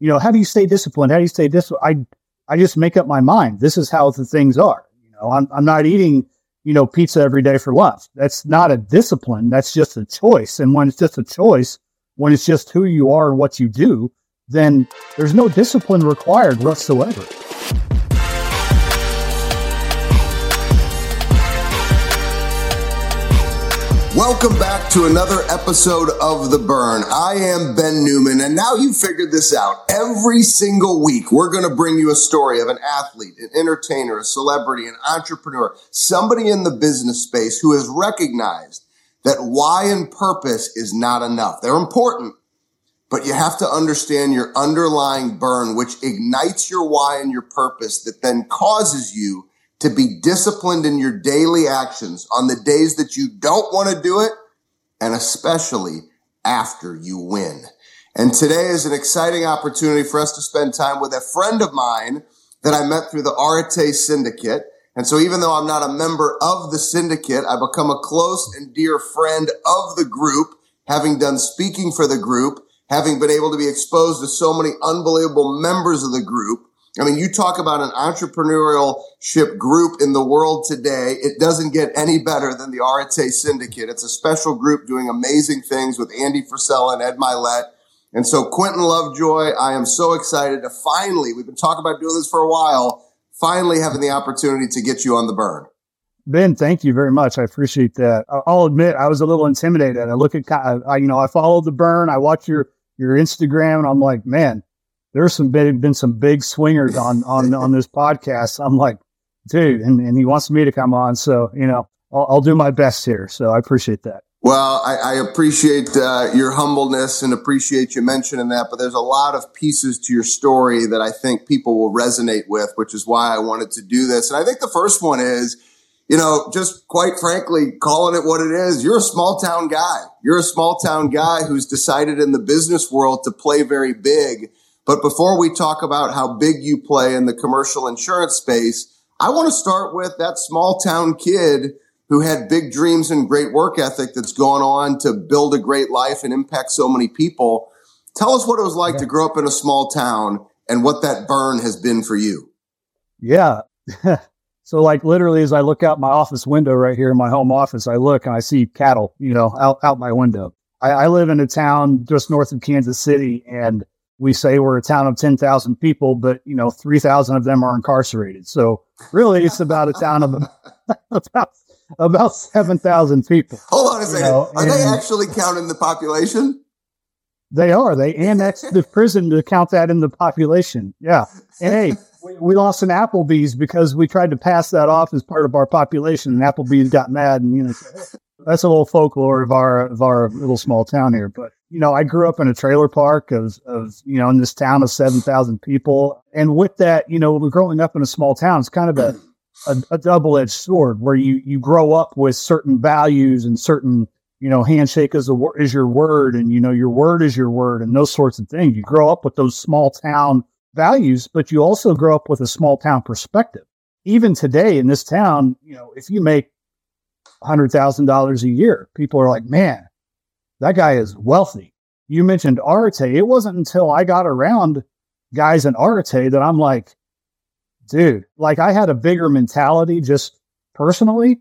you know, how do you stay disciplined? How do you stay disciplined? I, I just make up my mind. This is how the things are. You know, I'm, I'm not eating, you know, pizza every day for lunch. That's not a discipline. That's just a choice. And when it's just a choice, when it's just who you are and what you do, then there's no discipline required whatsoever. Welcome back to another episode of The Burn. I am Ben Newman, and now you figured this out. Every single week, we're going to bring you a story of an athlete, an entertainer, a celebrity, an entrepreneur, somebody in the business space who has recognized that why and purpose is not enough. They're important, but you have to understand your underlying burn, which ignites your why and your purpose that then causes you to be disciplined in your daily actions on the days that you don't want to do it, and especially after you win. And today is an exciting opportunity for us to spend time with a friend of mine that I met through the Arete Syndicate. And so even though I'm not a member of the syndicate, I become a close and dear friend of the group, having done speaking for the group, having been able to be exposed to so many unbelievable members of the group. I mean, you talk about an entrepreneurial ship group in the world today. It doesn't get any better than the Arete Syndicate. It's a special group doing amazing things with Andy Frisella and Ed Mylett. And so Quinten Lovejoy, I am so excited to finally, we've been talking about doing this for a while, finally having the opportunity to get you on the burn. Ben, thank you very much. I appreciate that. I'll admit I was a little intimidated. I look at, I, you know, I followed the burn. I watch your, your Instagram and I'm like, man, there's some big, been some big swingers on on on this podcast. I'm like, dude, and, and he wants me to come on, so you know, I'll, I'll do my best here. So I appreciate that. Well, I, I appreciate uh, your humbleness and appreciate you mentioning that. But there's a lot of pieces to your story that I think people will resonate with, which is why I wanted to do this. And I think the first one is, you know, just quite frankly, calling it what it is. You're a small town guy. You're a small town guy who's decided in the business world to play very big but before we talk about how big you play in the commercial insurance space, I want to start with that small town kid who had big dreams and great work ethic that's gone on to build a great life and impact so many people. Tell us what it was like yeah. to grow up in a small town and what that burn has been for you. Yeah. so like literally as I look out my office window right here in my home office, I look and I see cattle, you know, out, out my window. I, I live in a town just north of Kansas City and we say we're a town of 10,000 people, but you know, 3,000 of them are incarcerated. So really it's about a town of about, about 7,000 people. Hold on a second. Know, are they actually counting the population? They are. They annexed the prison to count that in the population. Yeah. And hey, we, we, lost an Applebee's because we tried to pass that off as part of our population and Applebee's got mad and, you know, that's a little folklore of our, of our little small town here. But you know, I grew up in a trailer park of, of you know, in this town of 7,000 people. And with that, you know, growing up in a small town, it's kind of a, a, a double edged sword where you, you grow up with certain values and certain, you know, handshake is, a, is your word and, you know, your word is your word and those sorts of things. You grow up with those small town values, but you also grow up with a small town perspective. Even today in this town, you know, if you make $100,000 a year, people are like, man, that guy is wealthy. You mentioned Arete. It wasn't until I got around guys in Arete that I'm like, dude, like I had a bigger mentality just personally,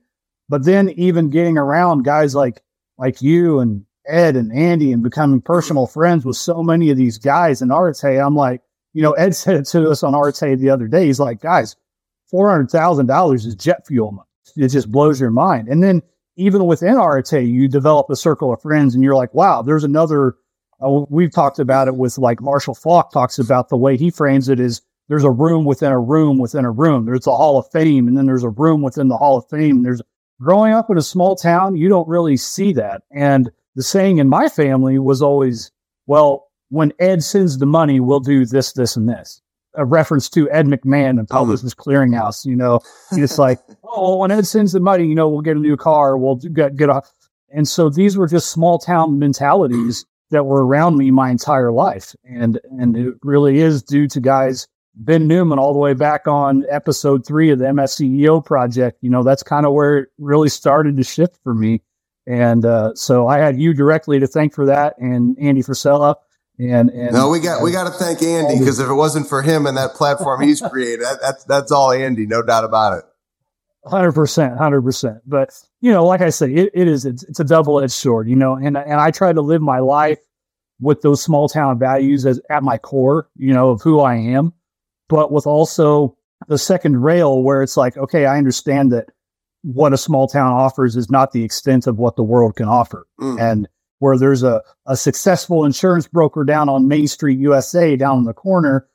but then even getting around guys like like you and Ed and Andy and becoming personal friends with so many of these guys in Arete, I'm like, you know, Ed said it to us on Arete the other day. He's like, guys, four hundred thousand dollars is jet fuel money. It just blows your mind. And then even within Arete, you develop a circle of friends and you're like, wow, there's another. Uh, we've talked about it with like Marshall Faulk talks about the way he frames it is there's a room within a room within a room. There's a Hall of Fame, and then there's a room within the Hall of Fame. There's growing up in a small town, you don't really see that. And the saying in my family was always, well, when Ed sends the money, we'll do this, this, and this a reference to Ed McMahon and Publishers Clearinghouse. You know, it's like, oh, when Ed sends the money, you know, we'll get a new car, we'll get get off. And so these were just small town mentalities that were around me my entire life, and and it really is due to guys. Ben Newman, all the way back on episode three of the MFCEO project, you know, that's kind of where it really started to shift for me. And uh, so I had you directly to thank for that, and Andy Frisella And, and no, we got we got to thank Andy because if it wasn't for him and that platform he's created, that, that's that's all Andy, no doubt about it. Hundred percent, hundred percent. But you know, like I say, it, it is it's, it's a double edged sword. You know, and and I try to live my life with those small town values as at my core. You know, of who I am, but with also the second rail where it's like, okay, I understand that what a small town offers is not the extent of what the world can offer. Mm. And where there's a, a successful insurance broker down on Main Street, USA, down in the corner,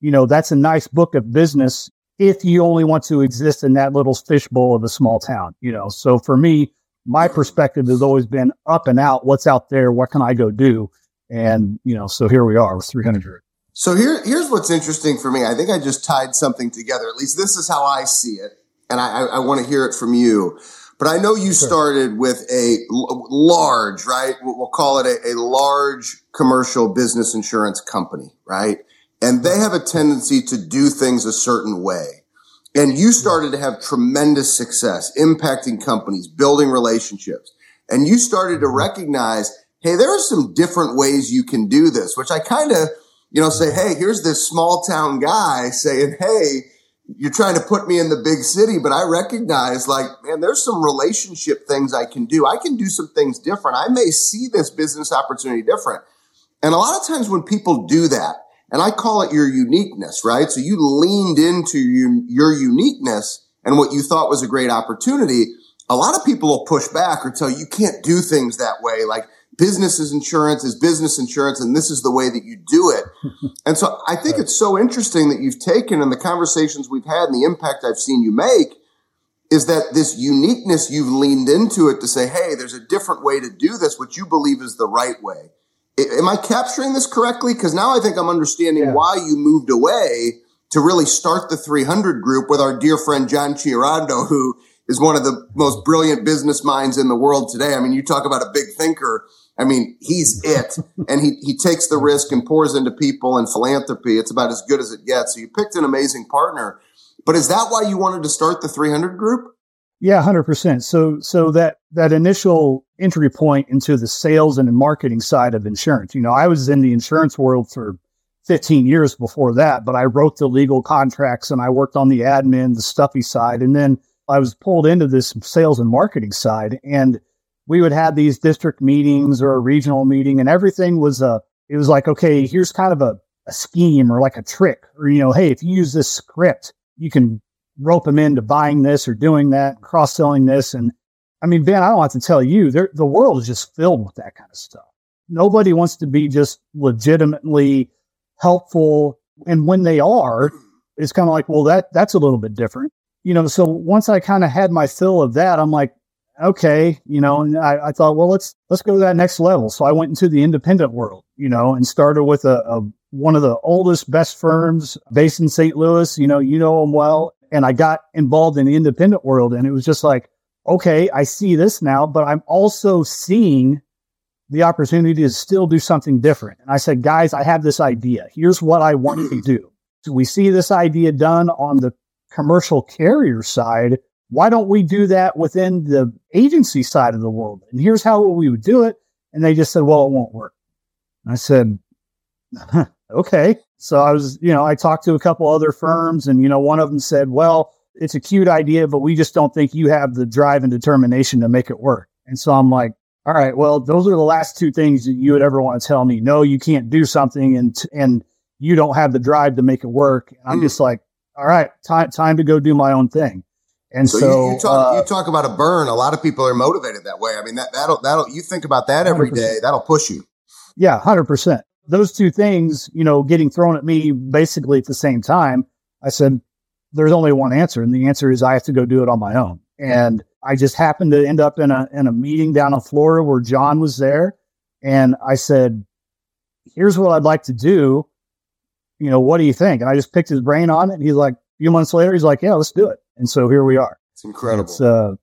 you know, that's a nice book of business if you only want to exist in that little fishbowl of a small town, you know. So for me, my perspective has always been up and out. What's out there? What can I go do? And, you know, so here we are with 300. So here, here's what's interesting for me. I think I just tied something together. At least this is how I see it. And I, I, I want to hear it from you. But I know you sure. started with a large, right? We'll call it a, a large commercial business insurance company, right? And they have a tendency to do things a certain way. And you started to have tremendous success impacting companies, building relationships. And you started to mm-hmm. recognize, hey, there are some different ways you can do this, which I kind of, you know, say, hey, here's this small town guy saying, hey, you're trying to put me in the big city, but I recognize like, man, there's some relationship things I can do. I can do some things different. I may see this business opportunity different. And a lot of times when people do that, and I call it your uniqueness, right? So you leaned into your, uniqueness and what you thought was a great opportunity. A lot of people will push back or tell you, you can't do things that way. Like business is insurance is business insurance and this is the way that you do it. and so I think right. it's so interesting that you've taken and the conversations we've had and the impact I've seen you make is that this uniqueness you've leaned into it to say, Hey, there's a different way to do this, which you believe is the right way. Am I capturing this correctly? Cause now I think I'm understanding yeah. why you moved away to really start the 300 group with our dear friend John Ciarando, who is one of the most brilliant business minds in the world today. I mean, you talk about a big thinker I mean, he's it. and he, he takes the risk and pours into people and philanthropy. It's about as good as it gets. So you picked an amazing partner. But is that why you wanted to start the 300 group? Yeah, 100%. So, so that, that initial entry point into the sales and marketing side of insurance, you know, I was in the insurance world for 15 years before that, but I wrote the legal contracts and I worked on the admin, the stuffy side. And then I was pulled into this sales and marketing side. And we would have these district meetings or a regional meeting and everything was a, it was like, okay, here's kind of a, a scheme or like a trick or, you know, hey, if you use this script, you can rope them into buying this or doing that, cross selling this. And I mean, Ben, I don't have to tell you, the world is just filled with that kind of stuff. Nobody wants to be just legitimately helpful. And when they are, it's kind of like, well, that, that's a little bit different. You know, so once I kind of had my fill of that, I'm like, okay, you know, mm-hmm. and I, I, thought, well, let's let's go to that next level. So I went into the independent world, you know, and started with a, a one of the oldest, best firms based in St. Louis. You know, you know them well, and I got involved in the independent world, and it was just like, okay, I see this now, but I'm also seeing the opportunity to still do something different. And I said, guys, I have this idea. Here's what I want to do. So we see this idea done on the commercial carrier side why don't we do that within the agency side of the world? And here's how we would do it. And they just said, well, it won't work. And I said, okay. So I was, you know, I talked to a couple other firms and, you know, one of them said, well, it's a cute idea, but we just don't think you have the drive and determination to make it work. And so I'm like, all right, well, those are the last two things that you would ever want to tell me. No, you can't do something and, and you don't have the drive to make it work. And I'm mm. just like, all right, time, time to go do my own thing. And so, so you, you, talk, uh, you talk about a burn. A lot of people are motivated that way. I mean, that, that'll, that'll, you think about that every 100%. day. That'll push you. Yeah. hundred percent. Those two things, you know, getting thrown at me basically at the same time. I said, there's only one answer. And the answer is I have to go do it on my own. And I just happened to end up in a, in a meeting down in Florida where John was there. And I said, here's what I'd like to do. You know, what do you think? And I just picked his brain on it. And he's like, a few months later, he's like, yeah, let's do it. And so here we are. It's incredible. It's, uh,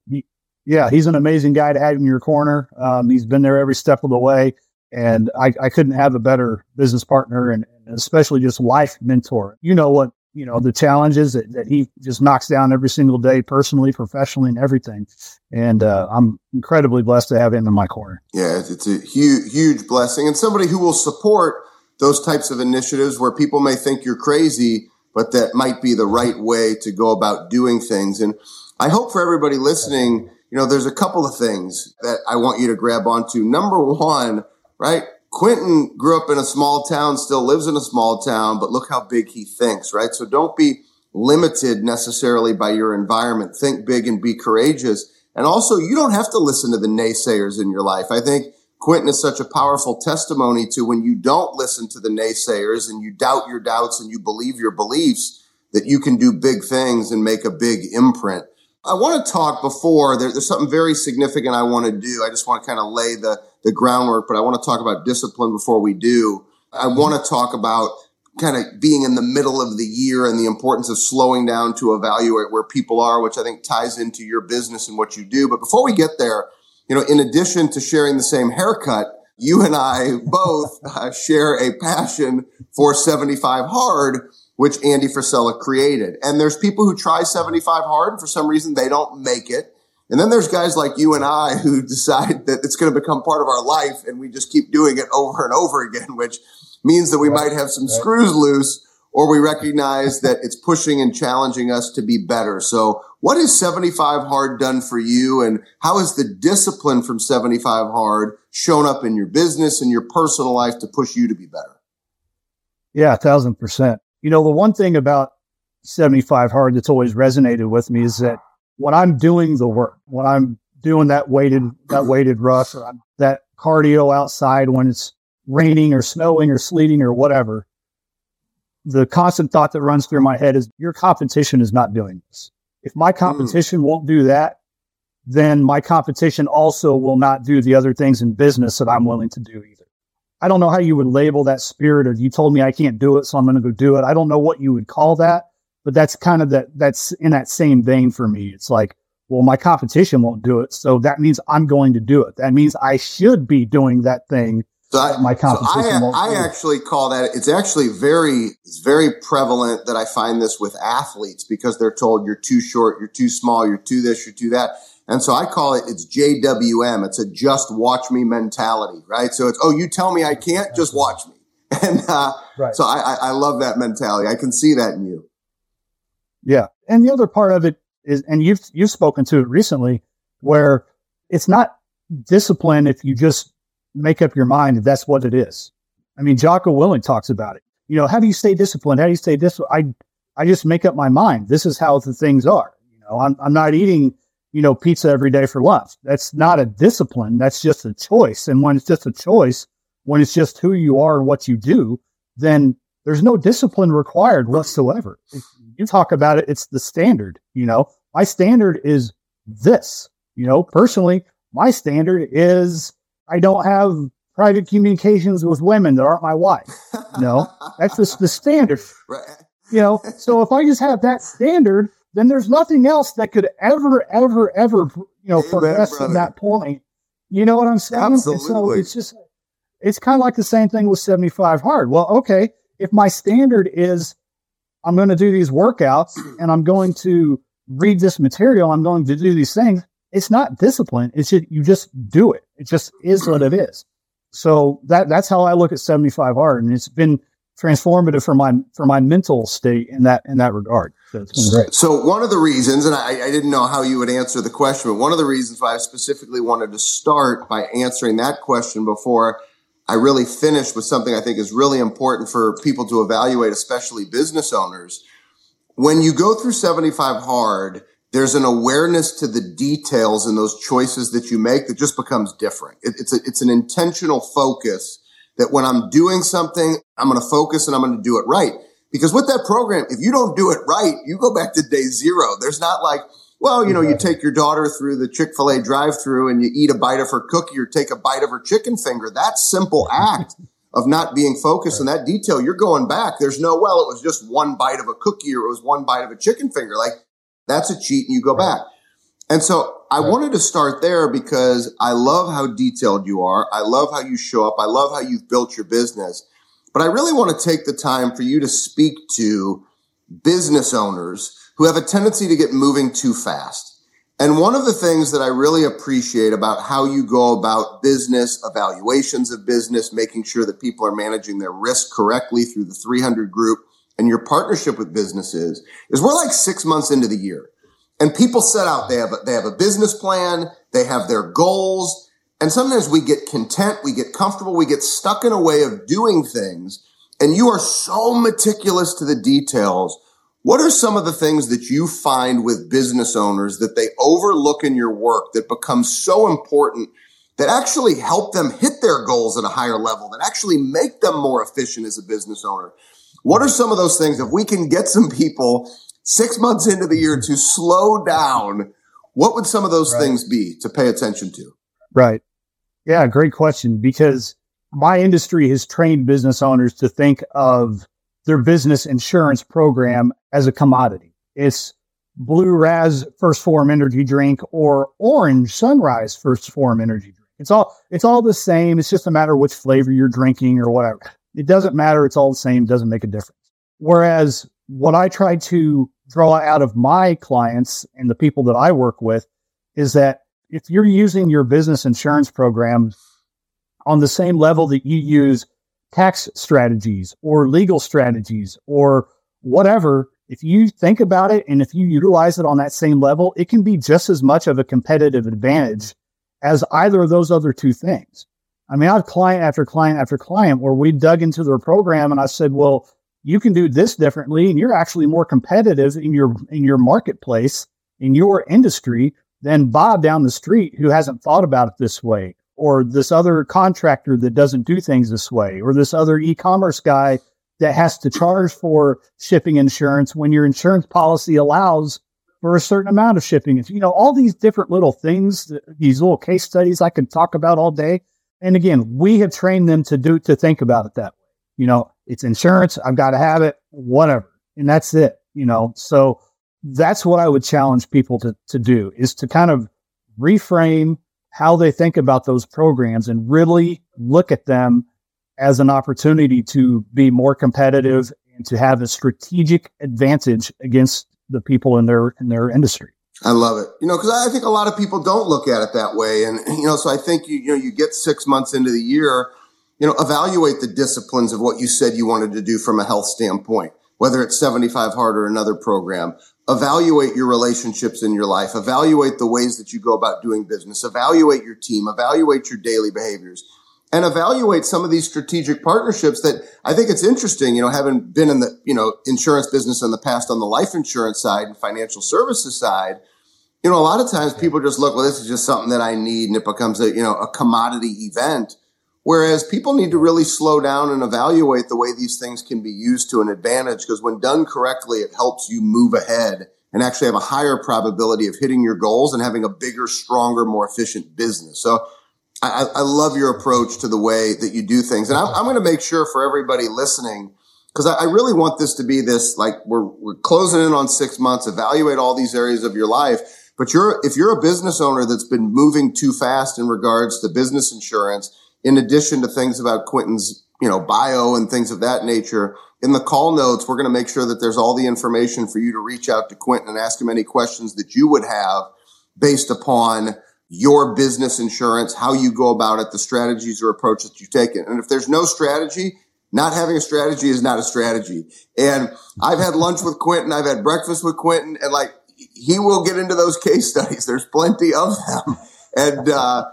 yeah, he's an amazing guy to have in your corner. Um, he's been there every step of the way. And I, I couldn't have a better business partner and, and, especially just life mentor. You know what, you know, the challenges that, that he just knocks down every single day, personally, professionally, and everything. And uh, I'm incredibly blessed to have him in my corner. Yeah, it's a huge, huge blessing and somebody who will support those types of initiatives where people may think you're crazy, but that might be the right way to go about doing things. And I hope for everybody listening, you know, there's a couple of things that I want you to grab onto. Number one, right? Quinten grew up in a small town, still lives in a small town, but look how big he thinks, right? So don't be limited necessarily by your environment. Think big and be courageous. And also, you don't have to listen to the naysayers in your life. I think Quinten is such a powerful testimony to when you don't listen to the naysayers and you doubt your doubts and you believe your beliefs that you can do big things and make a big imprint. I want to talk before there, there's something very significant I want to do. I just want to kind of lay the, the groundwork, but I want to talk about discipline before we do. I want to talk about kind of being in the middle of the year and the importance of slowing down to evaluate where people are, which I think ties into your business and what you do. But before we get there, you know, in addition to sharing the same haircut, you and I both uh, share a passion for 75 hard, which Andy Frisella created. And there's people who try 75 hard and for some reason they don't make it. And then there's guys like you and I who decide that it's going to become part of our life and we just keep doing it over and over again, which means that we right. might have some right. screws loose or we recognize that it's pushing and challenging us to be better. So what is 75 hard done for you and how has the discipline from 75 hard shown up in your business and your personal life to push you to be better? Yeah, a thousand percent. You know, the one thing about 75 hard that's always resonated with me is that when I'm doing the work, when I'm doing that weighted, that weighted rush or that cardio outside when it's raining or snowing or sleeting or whatever, the constant thought that runs through my head is your competition is not doing this. If my hmm. competition mm. won't do that, then my competition also will not do the other things in business that I'm willing to do either. I don't know how you would label that spirit or you told me I can't do it, so I'm going to go do it. I don't know what you would call that, but that's kind of that, that's in that same vein for me. It's like, well, my competition won't do it. So that means I'm going to do it. That means I should be doing that thing so I, my. So I, I actually call that it's actually very it's very prevalent that I find this with athletes because they're told you're too short, you're too small, you're too this, you're too that. And so I call it it's JWM. It's a just watch me mentality, right? So it's oh you tell me I can't, just watch me. And uh, right. so I, I love that mentality. I can see that in you. Yeah, and the other part of it is, and you've you've spoken to it recently, where it's not discipline if you just make up your mind that that's what it is. I mean, Jocko Willink talks about it. You know, how do you stay disciplined? How do you stay disciplined? I, I just make up my mind. This is how the things are. You know, I'm, I'm not eating, you know, pizza every day for lunch. That's not a discipline. That's just a choice. And when it's just a choice, when it's just who you are and what you do, then there's no discipline required whatsoever. If you talk about it, it's the standard. You know, my standard is this. You know, personally, my standard is I don't have private communications with women that aren't my wife. No, that's just the standard. Right. You know, so if I just have that standard, then there's nothing else that could ever, ever, ever, you know, Amen, progress brother. from that point. You know what I'm saying? Absolutely. So it's just, it's kind of like the same thing with 75 hard. Well, okay, if my standard is I'm going to do these workouts and I'm going to read this material, I'm going to do these things, it's not discipline. It's just, you just do it. It just is what it is. So that that's how I look at 75 hard, and it's been transformative for my for my mental state in that in that regard. So it's been great. So one of the reasons, and I, I didn't know how you would answer the question, but one of the reasons why I specifically wanted to start by answering that question before I really finish with something I think is really important for people to evaluate, especially business owners. When you go through 75 hard, there's an awareness to the details in those choices that you make that just becomes different. It, it's a, it's an intentional focus that when I'm doing something, I'm going to focus and I'm going to do it right. Because with that program, if you don't do it right, you go back to day zero. There's not like, well, you know, you take your daughter through the Chick-fil-A drive through and you eat a bite of her cookie or take a bite of her chicken finger. That simple act of not being focused on that detail, you're going back. There's no, well, it was just one bite of a cookie or it was one bite of a chicken finger. Like that's a cheat and you go right. back. And so I right. wanted to start there because I love how detailed you are. I love how you show up. I love how you've built your business. But I really want to take the time for you to speak to business owners who have a tendency to get moving too fast. And one of the things that I really appreciate about how you go about business, evaluations of business, making sure that people are managing their risk correctly through the 300 group and your partnership with businesses is we're like six months into the year and people set out, they have a, they have a business plan, they have their goals. And sometimes we get content, we get comfortable, we get stuck in a way of doing things. And you are so meticulous to the details what are some of the things that you find with business owners that they overlook in your work that becomes so important that actually help them hit their goals at a higher level, that actually make them more efficient as a business owner? What are some of those things? If we can get some people six months into the year to slow down, what would some of those right. things be to pay attention to? Right. Yeah, great question. Because my industry has trained business owners to think of their business insurance program as a commodity. It's blue raz first form energy drink or orange sunrise first form energy drink. It's all it's all the same. It's just a matter of which flavor you're drinking or whatever. It doesn't matter. It's all the same. It doesn't make a difference. Whereas what I try to draw out of my clients and the people that I work with is that if you're using your business insurance program on the same level that you use tax strategies or legal strategies or whatever, if you think about it and if you utilize it on that same level, it can be just as much of a competitive advantage as either of those other two things. I mean, I have client after client after client where we dug into their program and I said, well, you can do this differently and you're actually more competitive in your in your marketplace in your industry than Bob down the street who hasn't thought about it this way or this other contractor that doesn't do things this way, or this other e-commerce guy that has to charge for shipping insurance when your insurance policy allows for a certain amount of shipping. You know, all these different little things, these little case studies I can talk about all day. And again, we have trained them to do, to think about it that way. You know, it's insurance. I've got to have it, whatever. And that's it, you know. So that's what I would challenge people to, to do is to kind of reframe how they think about those programs and really look at them as an opportunity to be more competitive and to have a strategic advantage against the people in their in their industry. I love it. You know, because I think a lot of people don't look at it that way, and you know, so I think you you know you get six months into the year, you know, evaluate the disciplines of what you said you wanted to do from a health standpoint, whether it's seventy five hard or another program. Evaluate your relationships in your life, evaluate the ways that you go about doing business, evaluate your team, evaluate your daily behaviors, and evaluate some of these strategic partnerships that I think it's interesting, you know, having been in the, you know, insurance business in the past on the life insurance side and financial services side. You know, a lot of times people just look, well, this is just something that I need and it becomes a, you know, a commodity event. Whereas people need to really slow down and evaluate the way these things can be used to an advantage because when done correctly, it helps you move ahead and actually have a higher probability of hitting your goals and having a bigger, stronger, more efficient business. So I, I love your approach to the way that you do things. And I'm, I'm going to make sure for everybody listening, because I, I, really want this to be this like we're, we're closing in on six months, evaluate all these areas of your life. But you're, if you're a business owner that's been moving too fast in regards to business insurance, in addition to things about Quinten's, you know, bio and things of that nature, in the call notes, we're going to make sure that there's all the information for you to reach out to Quinten and ask him any questions that you would have based upon your business insurance, how you go about it, the strategies or approaches that you take it. And if there's no strategy, not having a strategy is not a strategy. And I've had lunch with Quinten. I've had breakfast with Quinten and like he will get into those case studies. There's plenty of them and uh,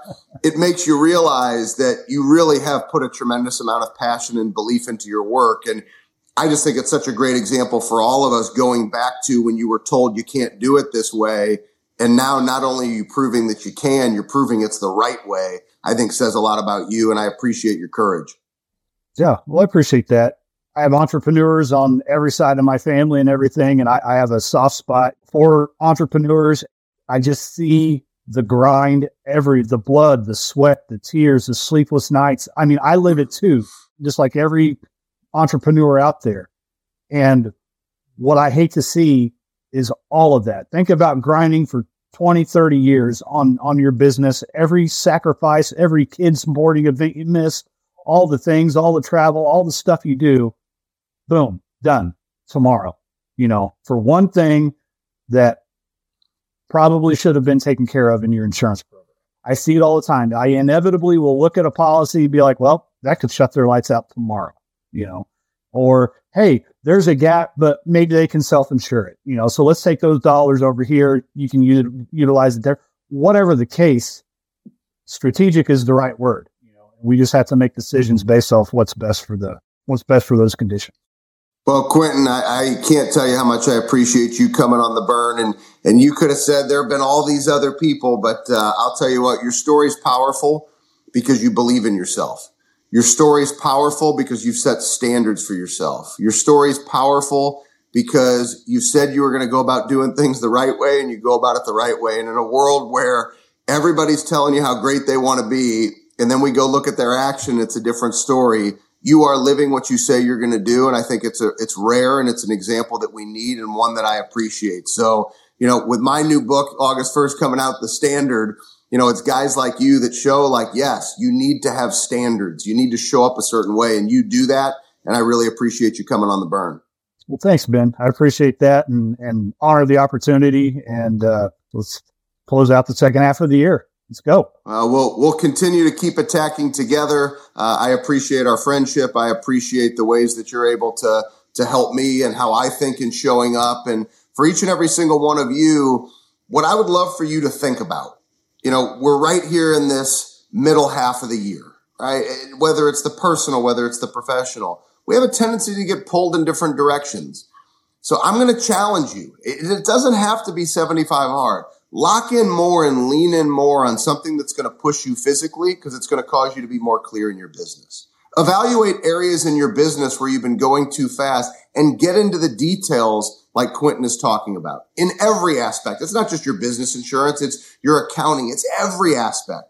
it makes you realize that you really have put a tremendous amount of passion and belief into your work. And I just think it's such a great example for all of us going back to when you were told you can't do it this way. And now not only are you proving that you can, you're proving it's the right way. I think says a lot about you. And I appreciate your courage. Yeah. Well, I appreciate that. I have entrepreneurs on every side of my family and everything. And I, I have a soft spot for entrepreneurs. I just see the grind, every the blood, the sweat, the tears, the sleepless nights. I mean, I live it too, just like every entrepreneur out there. And what I hate to see is all of that. Think about grinding for 20, 30 years on on your business, every sacrifice, every kid's boarding event you miss, all the things, all the travel, all the stuff you do. Boom, done tomorrow. You know, for one thing that probably should have been taken care of in your insurance program. I see it all the time. I inevitably will look at a policy and be like, well, that could shut their lights out tomorrow, you know, or hey, there's a gap, but maybe they can self insure it, you know, so let's take those dollars over here. You can u- utilize it there. Whatever the case, strategic is the right word. You know, we just have to make decisions based off what's best for the what's best for those conditions. Well, Quinten, I, I, can't tell you how much I appreciate you coming on the burn. And, and you could have said there have been all these other people, but uh, I'll tell you what, your story is powerful because you believe in yourself. Your story is powerful because you've set standards for yourself. Your story is powerful because you said you were going to go about doing things the right way and you go about it the right way. And in a world where everybody's telling you how great they want to be, and then we go look at their action, it's a different story you are living what you say you're going to do. And I think it's a, it's rare and it's an example that we need and one that I appreciate. So, you know, with my new book, August 1st coming out, the standard, you know, it's guys like you that show like, yes, you need to have standards. You need to show up a certain way and you do that. And I really appreciate you coming on the burn. Well, thanks, Ben. I appreciate that and, and honor the opportunity. And, uh, let's close out the second half of the year. Let's go. Uh, we'll we'll continue to keep attacking together. Uh, I appreciate our friendship. I appreciate the ways that you're able to to help me and how I think in showing up. And for each and every single one of you, what I would love for you to think about. You know, we're right here in this middle half of the year, right? Whether it's the personal, whether it's the professional, we have a tendency to get pulled in different directions. So I'm going to challenge you. It, it doesn't have to be 75 hard lock in more and lean in more on something that's going to push you physically because it's going to cause you to be more clear in your business. Evaluate areas in your business where you've been going too fast and get into the details like Quinten is talking about in every aspect. It's not just your business insurance. It's your accounting. It's every aspect.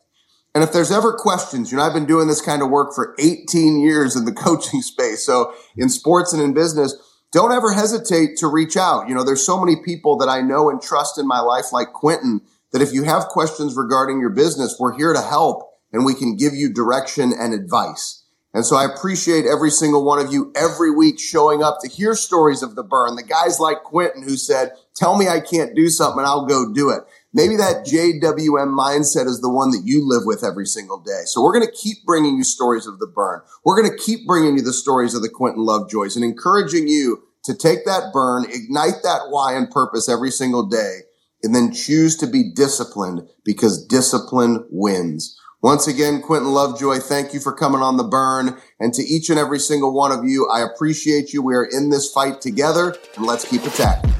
And if there's ever questions, you know, I've been doing this kind of work for 18 years in the coaching space. So in sports and in business, don't ever hesitate to reach out. You know, there's so many people that I know and trust in my life, like Quinten, that if you have questions regarding your business, we're here to help and we can give you direction and advice. And so I appreciate every single one of you every week showing up to hear stories of the burn. The guys like Quinten who said, tell me I can't do something and I'll go do it. Maybe that JWM mindset is the one that you live with every single day. So we're going to keep bringing you stories of the burn. We're going to keep bringing you the stories of the Quinten Lovejoys and encouraging you to take that burn, ignite that why and purpose every single day, and then choose to be disciplined because discipline wins. Once again, Quinten Lovejoy, thank you for coming on the burn. And to each and every single one of you, I appreciate you. We are in this fight together and let's keep attacking.